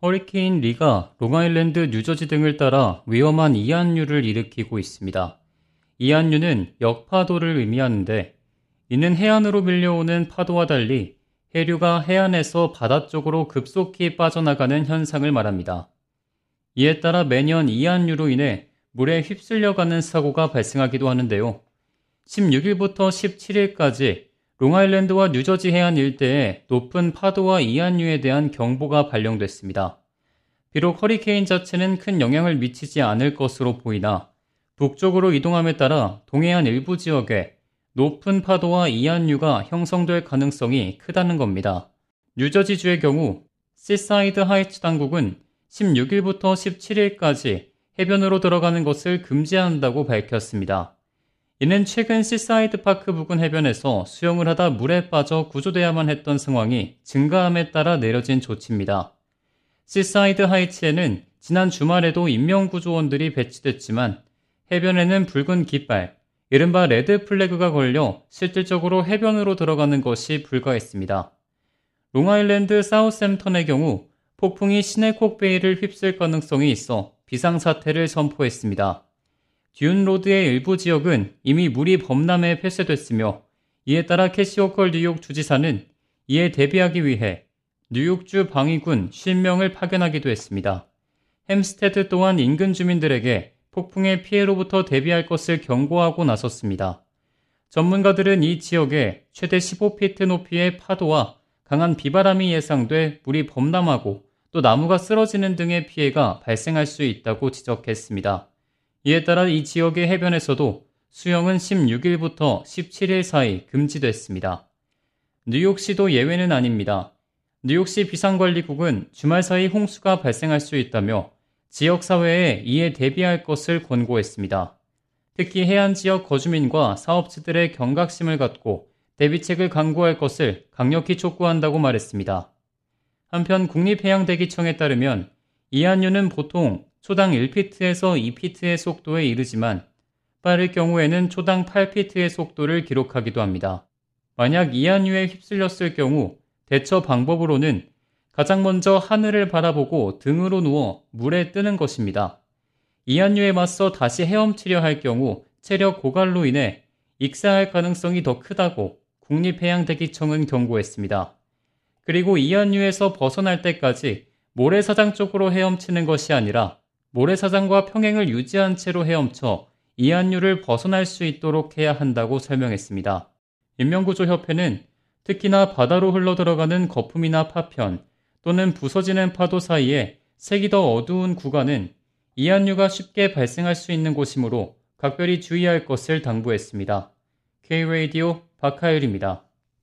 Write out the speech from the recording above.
허리케인 리가 롱아일랜드, 뉴저지 등을 따라 위험한 이안류를 일으키고 있습니다. 이안류는 역파도를 의미하는데 이는 해안으로 밀려오는 파도와 달리 해류가 해안에서 바다 쪽으로 급속히 빠져나가는 현상을 말합니다. 이에 따라 매년 이안류로 인해 물에 휩쓸려가는 사고가 발생하기도 하는데요. 16일부터 17일까지 롱아일랜드와 뉴저지 해안 일대에 높은 파도와 이안류에 대한 경보가 발령됐습니다. 비록 허리케인 자체는 큰 영향을 미치지 않을 것으로 보이나 북쪽으로 이동함에 따라 동해안 일부 지역에 높은 파도와 이안류가 형성될 가능성이 크다는 겁니다. 뉴저지주의 경우 시사이드 하이츠 당국은 16일부터 17일까지 해변으로 들어가는 것을 금지한다고 밝혔습니다. 이는 최근 시사이드 파크 부근 해변에서 수영을 하다 물에 빠져 구조돼야만 했던 상황이 증가함에 따라 내려진 조치입니다. 시사이드 하이츠에는 지난 주말에도 인명구조원들이 배치됐지만 해변에는 붉은 깃발, 이른바 red flag가 걸려 실질적으로 해변으로 들어가는 것이 불가했습니다. 롱아일랜드 사우샘프턴의 경우 폭풍이 시네콕베이를 휩쓸 가능성이 있어 비상사태를 선포했습니다. 듄로드의 일부 지역은 이미 물이 범람해 폐쇄됐으며 이에 따라 캐시 호컬 뉴욕 주지사는 이에 대비하기 위해 뉴욕주 방위군 실명을 파견하기도 했습니다. 햄스테드 또한 인근 주민들에게 폭풍의 피해로부터 대비할 것을 경고하고 나섰습니다. 전문가들은 이 지역에 최대 15피트 높이의 파도와 강한 비바람이 예상돼 물이 범람하고 또 나무가 쓰러지는 등의 피해가 발생할 수 있다고 지적했습니다. 이에 따라 이 지역의 해변에서도 수영은 16일부터 17일 사이 금지됐습니다. 뉴욕시도 예외는 아닙니다. 뉴욕시 비상관리국은 주말 사이 홍수가 발생할 수 있다며 지역사회에 이에 대비할 것을 권고했습니다. 특히 해안 지역 거주민과 사업주들의 경각심을 갖고 대비책을 강구할 것을 강력히 촉구한다고 말했습니다. 한편 국립해양대기청에 따르면 이안류는 보통 초당 1피트에서 2피트의 속도에 이르지만 빠를 경우에는 초당 8피트의 속도를 기록하기도 합니다. 만약 이안류에 휩쓸렸을 경우 대처 방법으로는 가장 먼저 하늘을 바라보고 등으로 누워 물에 뜨는 것입니다. 이안류에 맞서 다시 헤엄치려 할 경우 체력 고갈로 인해 익사할 가능성이 더 크다고 국립해양대기청은 경고했습니다. 그리고 이안류에서 벗어날 때까지 모래사장 쪽으로 헤엄치는 것이 아니라 모래사장과 평행을 유지한 채로 헤엄쳐 이안류를 벗어날 수 있도록 해야 한다고 설명했습니다. 인명구조협회는 특히나 바다로 흘러들어가는 거품이나 파편 또는 부서지는 파도 사이에 색이 더 어두운 구간은 이안류가 쉽게 발생할 수 있는 곳이므로 각별히 주의할 것을 당부했습니다. K-Radio 박하율입니다.